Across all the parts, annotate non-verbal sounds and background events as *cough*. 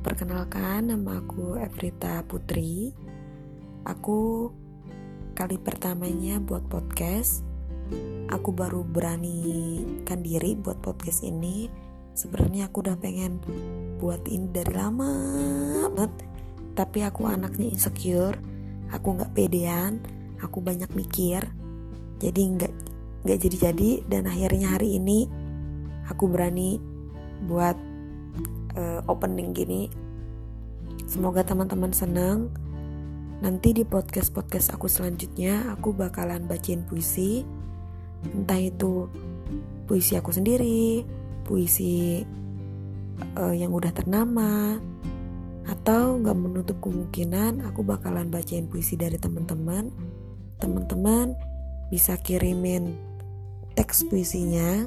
perkenalkan nama aku Evrita Putri. Aku kali pertamanya buat podcast. Aku baru beranikan diri buat podcast ini. Sebenarnya aku udah pengen buat ini dari lama banget. Tapi aku anaknya insecure. Aku nggak pedean. Aku banyak mikir. Jadi nggak nggak jadi-jadi dan akhirnya hari ini aku berani buat uh, opening gini. Semoga teman-teman senang. Nanti di podcast-podcast aku selanjutnya aku bakalan bacain puisi. Entah itu puisi aku sendiri, puisi uh, yang udah ternama, atau nggak menutup kemungkinan aku bakalan bacain puisi dari teman-teman. Teman-teman bisa kirimin teks puisinya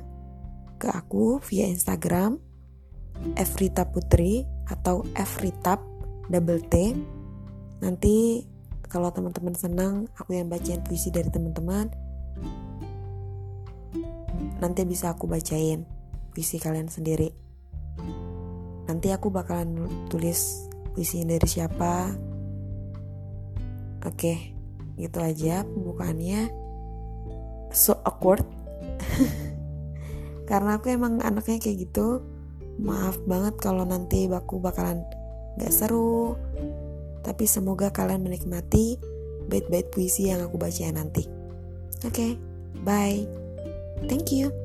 ke aku via Instagram Evrita Putri atau Evritap double T. Nanti kalau teman-teman senang aku yang bacain puisi dari teman-teman nanti bisa aku bacain puisi kalian sendiri. Nanti aku bakalan tulis puisi dari siapa. Oke, gitu aja pembukaannya. So awkward. *laughs* Karena aku emang anaknya kayak gitu Maaf banget kalau nanti baku bakalan gak seru. Tapi semoga kalian menikmati bait-bait puisi yang aku baca nanti. Oke, okay, bye. Thank you. thank you